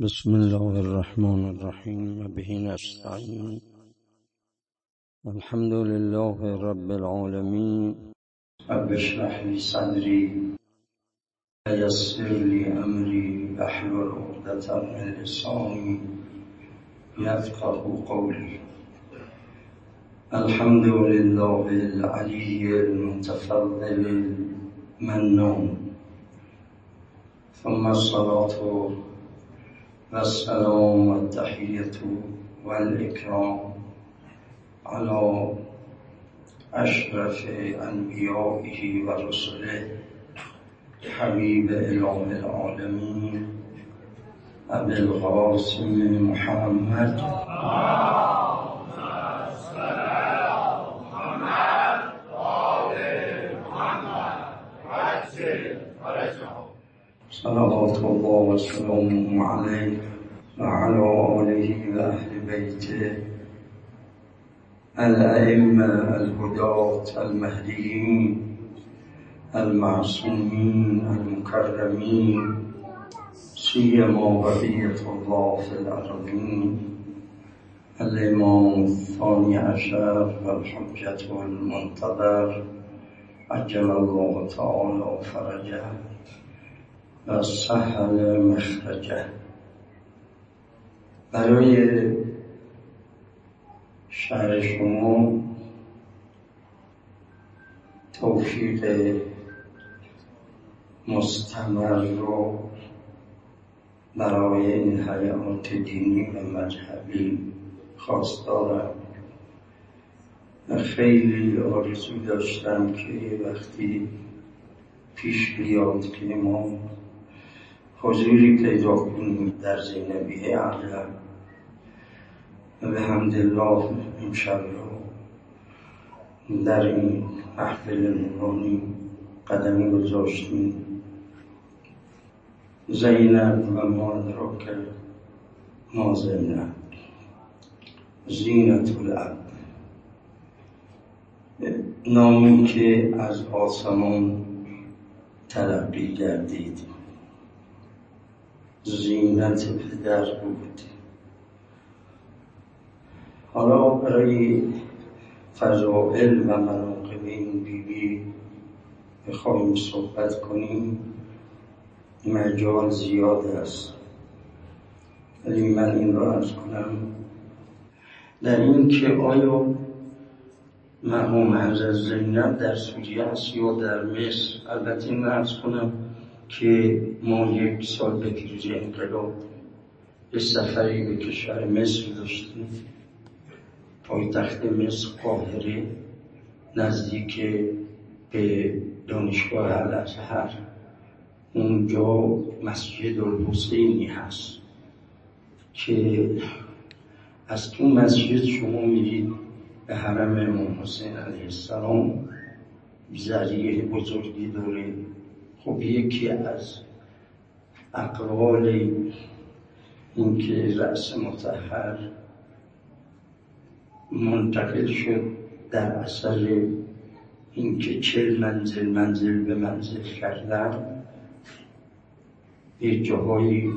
بسم الله الرحمن الرحيم وبه نستعين. الحمد لله رب العالمين. رب اشرح لي صدري ويسر لي أمري احلل عقدة من لساني يفقه قولي. الحمد لله العلي المتفضل المنون. ثم الصلاة والسلام والتحية والإكرام على أشرف أنبيائه ورسله حبيب إله العالمين أبي القاسم محمد. صلوات الله وسلامه عليه وعلى آله وأهل بيته الأئمة الهداة المهديين المعصومين المكرمين سيما بقية الله في الأرضين الإمام الثاني عشر والحجة المنتظر عجل الله تعالى فرجه و سهل مخرجه برای شهر شما توفیق مستمر رو برای این حیات دینی و مذهبی خواست دارم. خیلی آرزو داشتم که وقتی پیش بیاد که ما حضوری پیدا کنیم در زینبیه اعلم و به حمدالله امشب رو در این محفل نورانی قدمی گذاشتیم. زینب و مادرک ما زینب. زینت الاب نامی که از آسمان تلقی گردید. زینت پدر بود. حالا برای فضائل و مناقب این بیبی بخواهیم صحبت کنیم. مجال زیاد است. ولی من این را ارز کنم. در این که آیا مرحوم حضرت زینب در سوریه است یا در مصر؟ البته این ارز کنم. که ما یک سال به پیروزی انقلاب به سفری به کشور مصر داشتیم پایتخت مصر قاهره نزدیک به دانشگاه الازهر اونجا مسجد الحسینی هست که از تو مسجد شما میرید به حرم امام حسین علیه السلام. ذریعه بزرگی داره. خب یکی از اقوال این که رأس متحر منتقل شد در اثر اینکه چل منزل منزل به منزل کردن یه جاهایی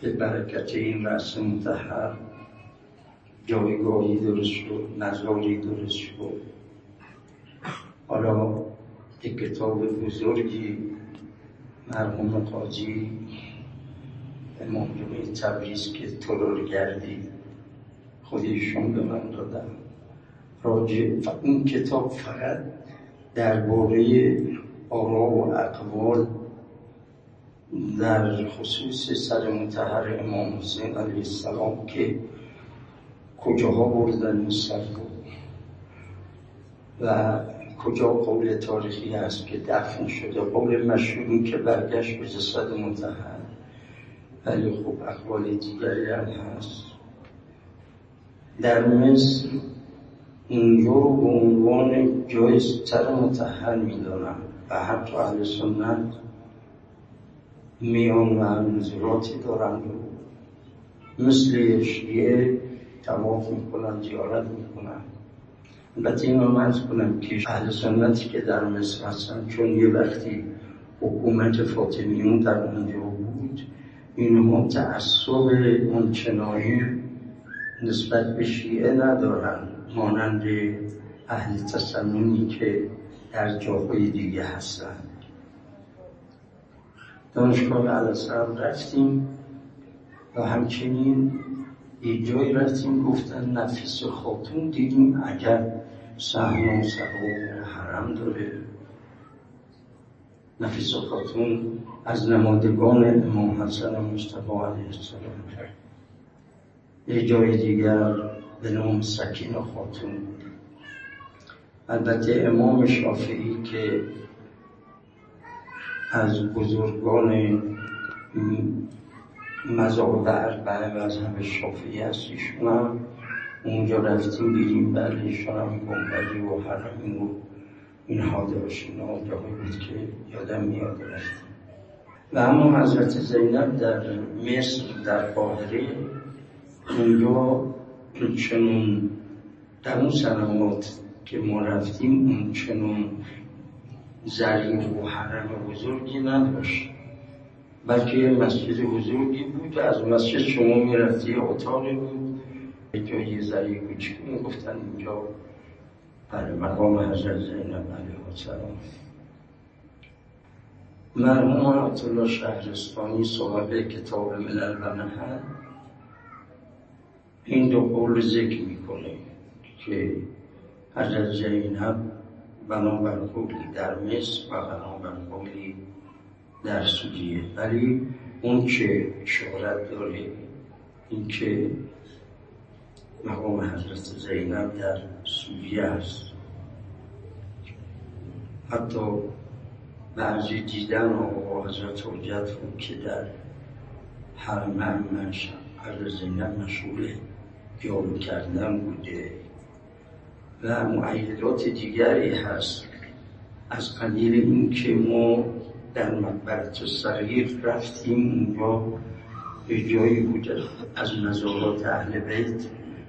به برکت این رأس متحر جایگاهی درست شد نظاری درست شد. حالا یک کتاب بزرگی مرحوم قاضی امام جمعه تبریز که ترور گردی. خودشون به من دادن. راجع این کتاب فقط درباره آرا و اقوال در خصوص سر متحر امام حسین علیه السلام که کجاها بردن این سر و کجا قول تاریخی هست که دفن شده قول مشهوری که برگشت به جسد متحر ولی خب اقوال دیگری هم هست. در مصر اینجا رو به عنوان جای سر متحر می‌دانم و حتی اهل سنت میان و نظراتی دارند. مثل شیعه تواف می‌کنن زیارت البته این رو مرز کنم که اهل سنتی که در مصر هستن چون یه وقتی حکومت فاطمیون در اونجا بود اینها تعصب اونچنانی نسبت به شیعه ندارن مانند اهل تصنونی که در جاهای دیگه هستن. دانشگاه علصر رفتیم و همچنین یه جایی رفتیم گفتن نفس خاتون دیدیم اگر سهم و حرم داره. نفیس خاتون از نمادگان امام حسن مصطفی علیه السلام. یه جای دیگر به نام سکین خاتون. البته امام شافعی که از بزرگان مذاهب اربعه مذهب شافعی هست ایشون هم اونجا رفتیم بیریم بله هم گنبدی و حرمی و اینها داشت اینا جایی بود که یادم میاد رفتیم. و اما حضرت زینب در مصر در قاهره اونجا چنون در اون سنوات که ما رفتیم اون چنون زرین و حرم بزرگی نداشت. بلکه مسجد بزرگی بود از مسجد شما می‌رفتی اتاقی بود. جایی زری کوچیک گفتن اینجا. برای مقام حضرت زینب علیه السلام. مرحوم آیت شهرستانی صاحب کتاب ملل و محل این دو قول ذکر می‌کنه که حضرت زینب بنابر قولی در مصر و بنابر قولی در سوریه. ولی اون که شهرت داره این که مقام حضرت زینب در سوریه است. حتی بعضی دیدن آقا حضرت حجت که در حرم منش حضرت زینب مشغول جارو کردن بوده و معیدات دیگری هست. از قدیر این که ما در مقبرت صغیر رفتیم اونجا یه جایی بود از مزارات اهل بیت.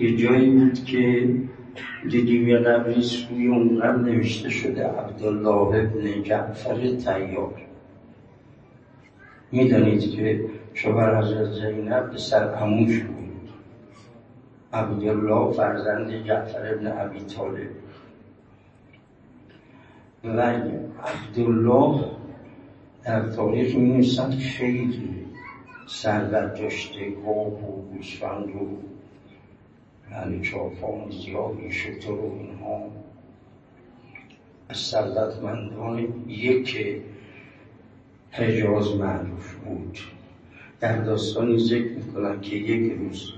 یه جایی بود که دیدیم یه قبری سوی اون نوشته شده عبدالله ابن جعفر تیار می‌دانید که شوهر حضرت زینب به سر اموش بود. عبدالله فرزند جعفر ابن عبی طالب. و عبدالله در تاریخ می خیلی سربرجاشته گاه و گوسفند و یعنی چاپان زیادی شطر و اینها. از ثروتمندان یک حجاز معروف بود. در داستانی ذکر می‌کنن که یک روز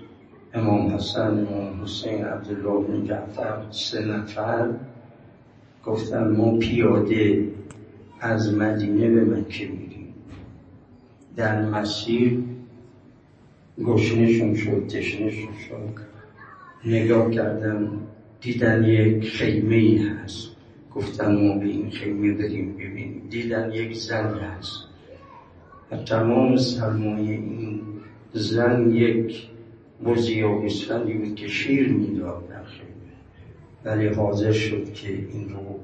امام حسن امام حسین عبدالله بن جعفر سه نفر گفتن ما پیاده از مدینه به مکه میریم. در مسیر گشنشون شد تشنشون شد. نگاه کردن دیدن یک خیمه ای هست. گفتن ما به این خیمه بریم ببینیم. دیدن یک زن هست. و تمام سرمایه این زن یک بزی یا گوسفندی بود که شیر می‌داد در خیمه. ولی حاضر شد که این رو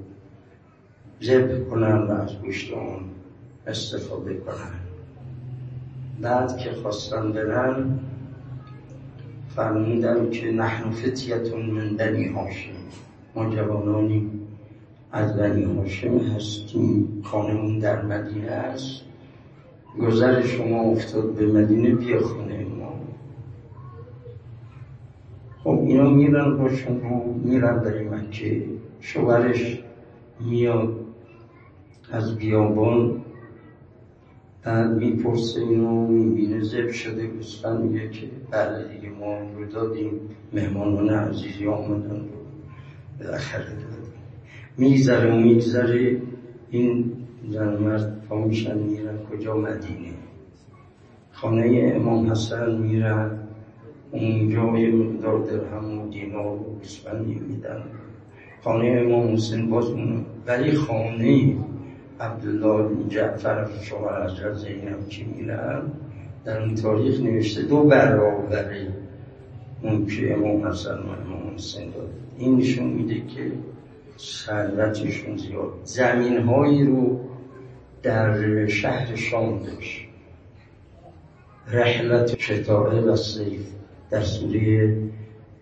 ذبح کنن و از گوشت استفاده کنن. بعد که خواستن برن فرمودن که نحن فتیتون من بنی هاشم. ما جوانانی از بنی هاشم هستیم. خانمون در مدینه است. گذر شما افتاد به مدینه بیا خونه ما. خب اینا میرن باشون رو میرن برای مکه شوهرش میاد از بیابان. بعد می‌پرسه اینو می‌بینه زب شده گوسفند میگه که بله دیگه ما رو دادیم. مهمانان عزیزی آمدن رو بالاخره دادیم. میگذره و میگذره. این زن مرد پا میشن میرن کجا؟ مدینه. خانه امام حسن میرن. اونجا یه مقدار درهم و دینار و گوسفندی میدن. خانه امام حسین باز اون ولی خانه عبدالله جعفر شوهر حضرت زینب که میرن در اون تاریخ نوشته. دو برابر اون که امام حسن و امام حسین داد این نشون میده که ثروتشون زیاد. زمین هایی رو در شهر شام داشت. رحلة شتاء و صیف در سوره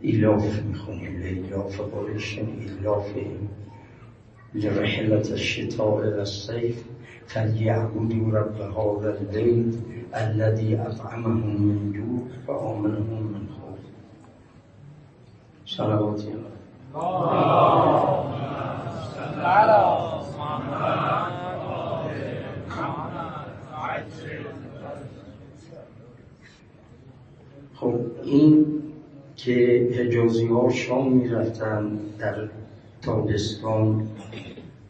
ایلاف می‌خونیم. لإيلاف قريش إيلافهم رحلة الشتاء والصيف. فلیعبدوا رب هذا البيت الذي اطعمهم من جوع وآمنهم من خوف. صلوات الله خب این که حجازی ها شام می‌رفتن در تابستان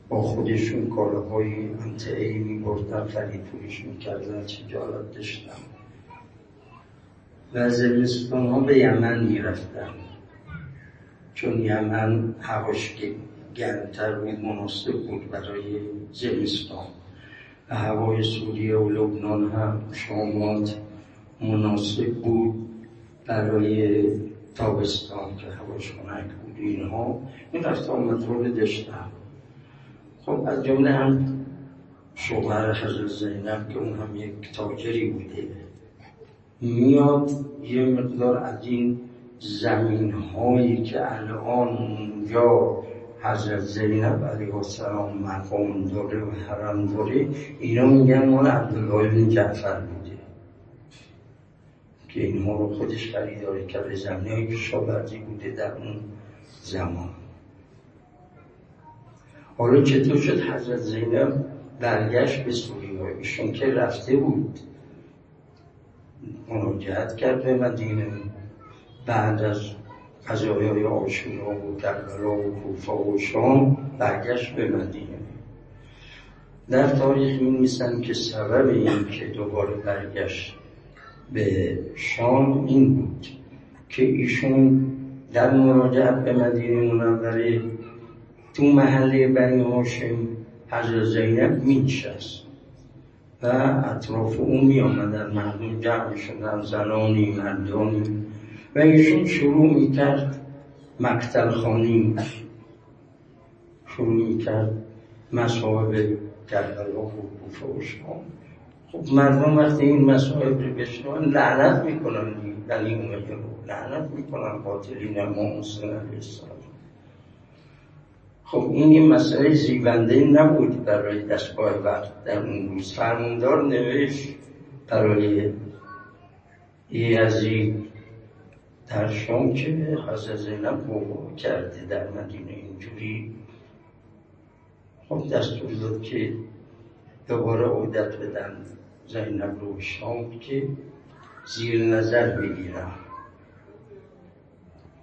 با خودشون کالاهای امتعی می بردن خرید پولیش می‌کردن چه جالب داشتن و زمستان ها به یمن می‌رفتن. چون یمن هواش گرمتر بود مناسب بود برای زمستان و هوای سوریه و لبنان هم شامات مناسب بود برای تابستان که هواش خنک بود. اینها این رفت آمد رو داشتم خب از جمله هم شوهر حضرت زینب که اون هم یک تاجری بوده. میاد یه مقدار از این زمین هایی که الان اونجا حضرت زینب علیه السلام مقام داره و حرم داره اینا میگن مال عبدالله بن جعفر بوده. که اینها رو خودش خریداری کرده زمینه های کشاورزی بوده در اون زمان. حالا چطور شد حضرت زینب برگشت به سوریه ایشون که رفته بود. مراجعت کرد به مدینه. بعد از قضایای های آشورا و کربلا و کوفه و شام برگشت به مدینه. در تاریخ می نیستن که سبب این که دوباره برگشت به شام این بود که ایشون در مراجعت به مدینه منوره تو محله بنی هاشم حضرت زینب مینشست. و اطراف اون می آمدن مردم جمع شدن زنانی مردانی. و ایشون شروع می کرد مقتل خانی. شروع می کرد مصاحب کربلا و کوفه و خب مردم وقتی این مسائل رو بشنون لعنت می‌کنن بنی امیه رو لعنت می‌کنن باطلین ما حسین علیه خب این این مسئله زیبنده نبود برای دستگاه وقت در اون روز فرموندار نوشت برای یزید در شام که حضرت زینب بابا کرده در مدینه اینجوری. خب دستور داد که دوباره عودت بدن زینب رو شام که زیر نظر بگیرم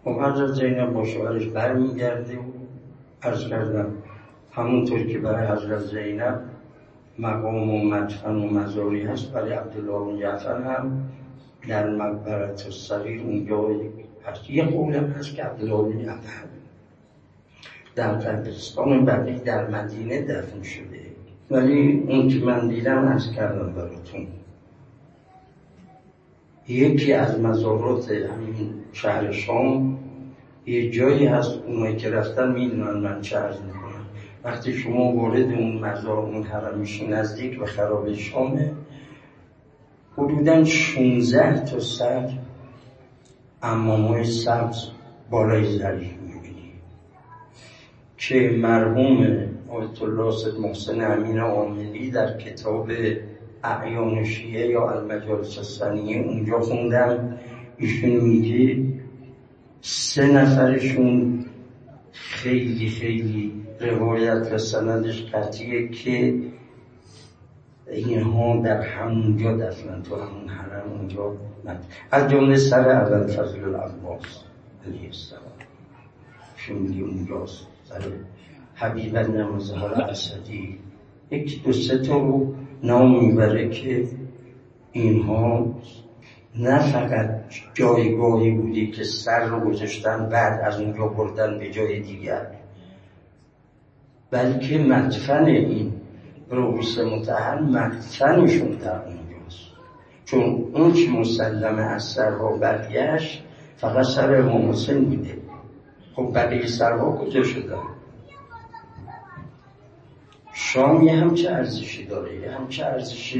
خب حضرت زینب با شوهرش برمیگرده و عرض کردم همونطور که برای حضرت زینب مقام و مدفن و مزاری هست برای عبدالله جعفر هم در مقبرت صغیر اونجا هست. یه قولم هست که عبدالله جعفر در قبرستان بقیه در مدینه دفن شده. ولی اون که من دیدم از کردم براتون. یکی از مزارات همین شهر شام یه جایی هست اونایی که رفتن می‌دونن من چه عرض می‌کنم. وقتی شما وارد اون مزار اون حرم نزدیک و خراب شامه حدودا 16 تا سر امامای سبز بالای زریح می‌بینی. که مرحوم آیت الله سید محسن امین عاملی در کتاب اعیان شیعه یا المجالس السنیه اونجا خوندم ایشون میگه سه نفرشون خیلی خیلی روایت و سندش قطعیه که اینها در همونجا دفنن تو همون حرم اونجا از جمله سر اول فضل العباس علیه السلام. شون اونجاست سر حبیب نمازهار اسدی. یک دو سه تا رو نام می‌بره که اینها نه فقط جایگاهی بودی که سر رو گذاشتن بعد از اونجا بردن به جای دیگر. بلکه مدفن این رویس متحر مدفنشون در اونجاست چون اون که مسلمه از سرها برگشت فقط سر امام حسین بوده. خب بقیه سرها کجا شدن؟ شام یه همچه ارزشی داره؟ یه همچه ارزش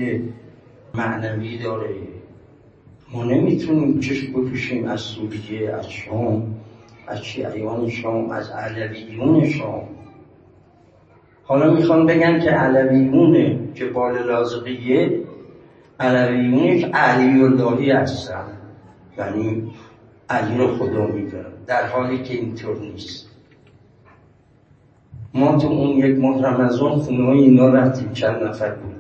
معنوی داره؟ ما نمی‌تونیم چشم بپوشیم از سوریه از شام از شیعیان شام از علویون شام. حالا می‌خوان بگن که علویون که بال لازقیه علویونش علی اللهی هستن. یعنی علی رو خدا می‌دونن در حالی که اینطور نیست. ما تو اون یک ماه رمضان خونه های اینا رفتیم چند نفر بود.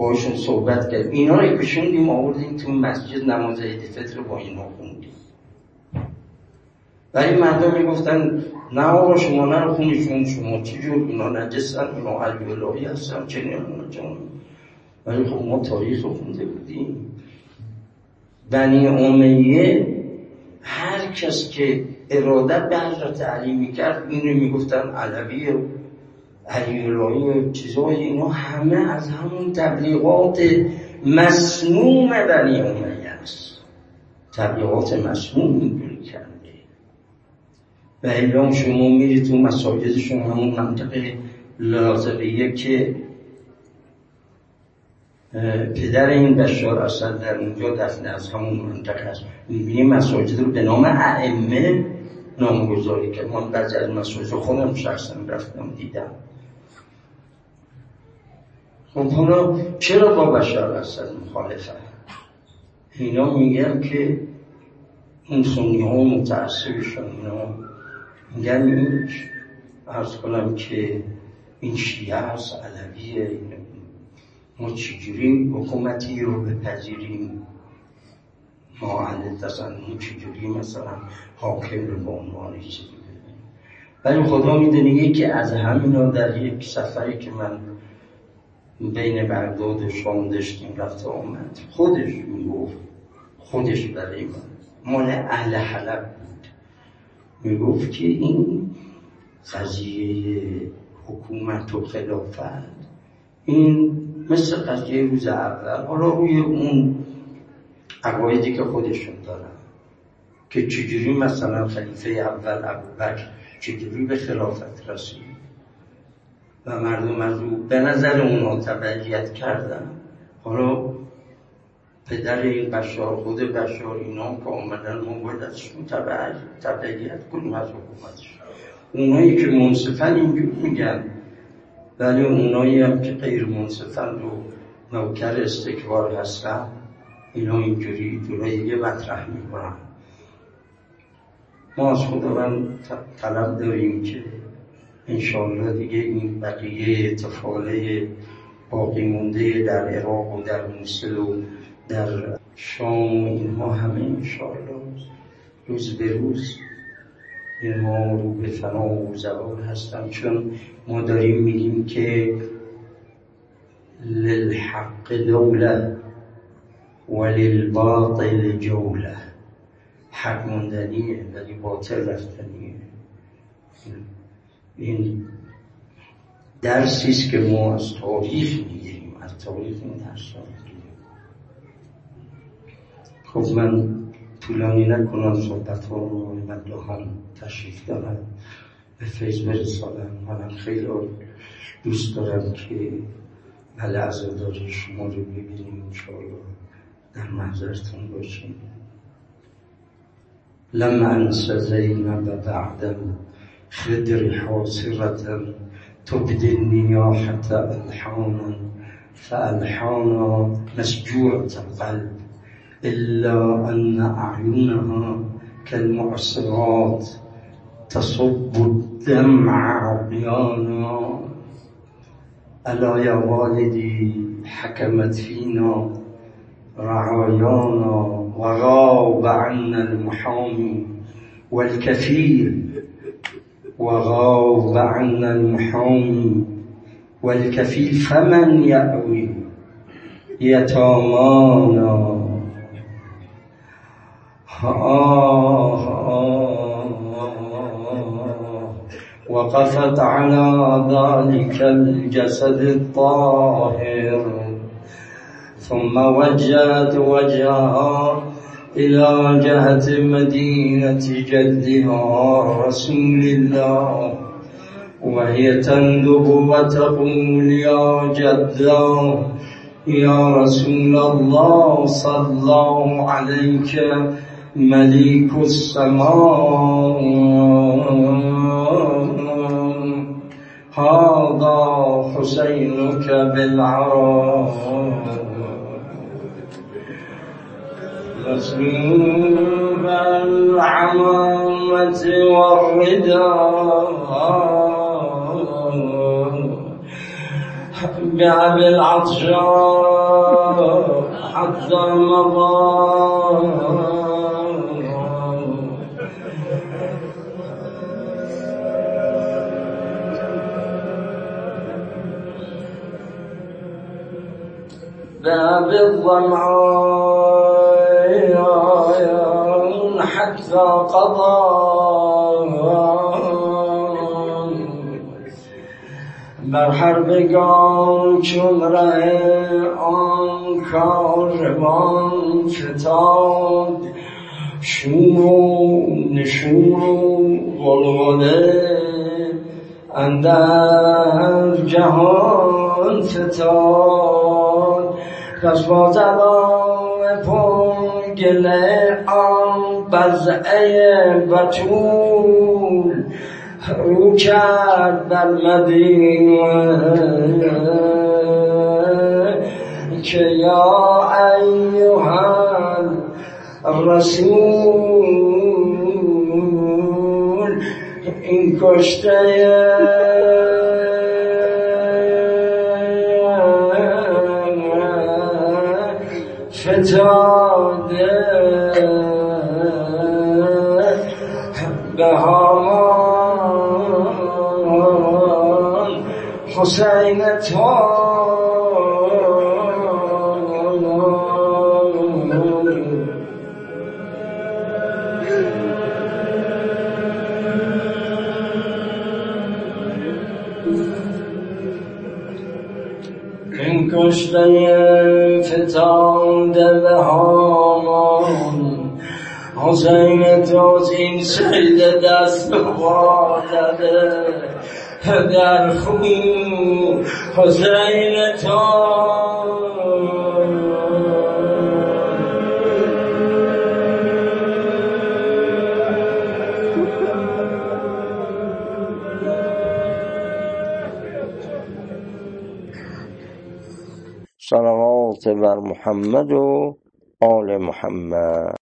باشون صحبت کرد. اینا رو کشوندیم آوردیم تو مسجد نماز عید فطر با اینا خوندیم ولی مردم می‌گفتن نه آقا شما نرو خونشون شما چی جور؟ اینا نجسن اینا علی الهی هستن چه جان. ولی خب ما تاریخ خونده بودیم. بنی امیه هر کس که اراده بر را تعلیم می‌کرد این رو می‌گفتن علوی و علی و چیزای اینا همه از همون تبلیغات مسموم بنی امیه است. تبلیغات مسموم اینجوری کرده. و اعلام شما میری تو مساجدشون همون منطقه لازقیه که پدر این بشار اسد در اونجا دفن از همون منطقه است. می‌بینیم مساجد رو به نام ائمه نامگذاری که من بعضی از مساجد خودم شخصا رفتم دیدم. خب حالا چرا با بشار اسد مخالفه اینا میگن که این سنی ها متعصبشون اینا میگن این ارز کنم که این شیعه هست علویه ما چجوری حکومتی رو بپذیریم؟ ما اهل تصنع چجوری مثلا حاکم رو به عنوان چیزی ولی خدا می‌دونه که از همینا در یک سفری که من بین بغداد داشتیم رفته آمد. خودش می‌گفت خودش برای من مال اهل حلب بود. می‌گفت که این قضیه حکومت و خلافت این مثل قضیه روز اول حالا روی اون عقایدی که خودشون دارن که چجوری مثلا خلیفه اول ابوبکر چجوری به خلافت رسید. و مردم از او به نظر اونها تبعیت کردن. حالا پدر این بشار خود بشار اینا که آمدن ما باید ازشون تبعیت کنیم از حکومتش. اونایی که منصفن اینجور میگن. ولی اونایی هم که غیر منصفن و نوکر استکبار هستن اینا اینجوری جورای یه مطرح می‌کنن. ما از خداوند طلب داریم که انشاءالله دیگه این بقیه اتفاقه باقی مونده در عراق و در موسل و در شام اینها همه انشاءالله روز به روز اینها رو به فنا و زوال هستن. چون ما داریم میگیم که للحق دوله وللباطل جوله حق مندنیه ولی باطل رفتنیه. این درسی است که ما از تاریخ می‌گیریم از تاریخ این درس خب من طولانی نکنم صحبت ها رو من هم تشریف دارم به فیض برسانم. منم خیلی دوست دارم که بله عزاداری شما رو ببینیم انشاءالله در محضرتون باشیم. لما انس زینب بعد خدر حاصرة تبدي النياحة ألحانا فألحانا مسجوعة القلب إلا أن أعينها كالمعصرات تصب الدمع عقيانا. ألا يا والدي حكمت فينا رعايانا وغاب عنا المحامي والكفيل وغاب عنا المحامي والكفيل فمن يأوي يتامانا. وقفت على ذلك الجسد الطاهر ثم وجهت وجهها إلى جهة مدينة جدها رسول الله. وهي تندب وتقول يا جدا يا رسول الله صلى الله عليك مليك السماء. هذا حسينك بالعراء مسلوب العمامة والرداء. بأبي العطشان حتى مضى باب الظمعان حتى قضى بر حربگان چون ره آن کاروان فتاد شور و نشور و ولوله اندر جهان فتاد پس با زبان پر گله آن بزعه بطول رو کرد در مدینه که یا ایوها رسول این کشته فتاده حسین تا این کشته فتاده به هامان. حسین توز این سید دست داده. در خون حسین تو صلوات بر محمد و آل محمد.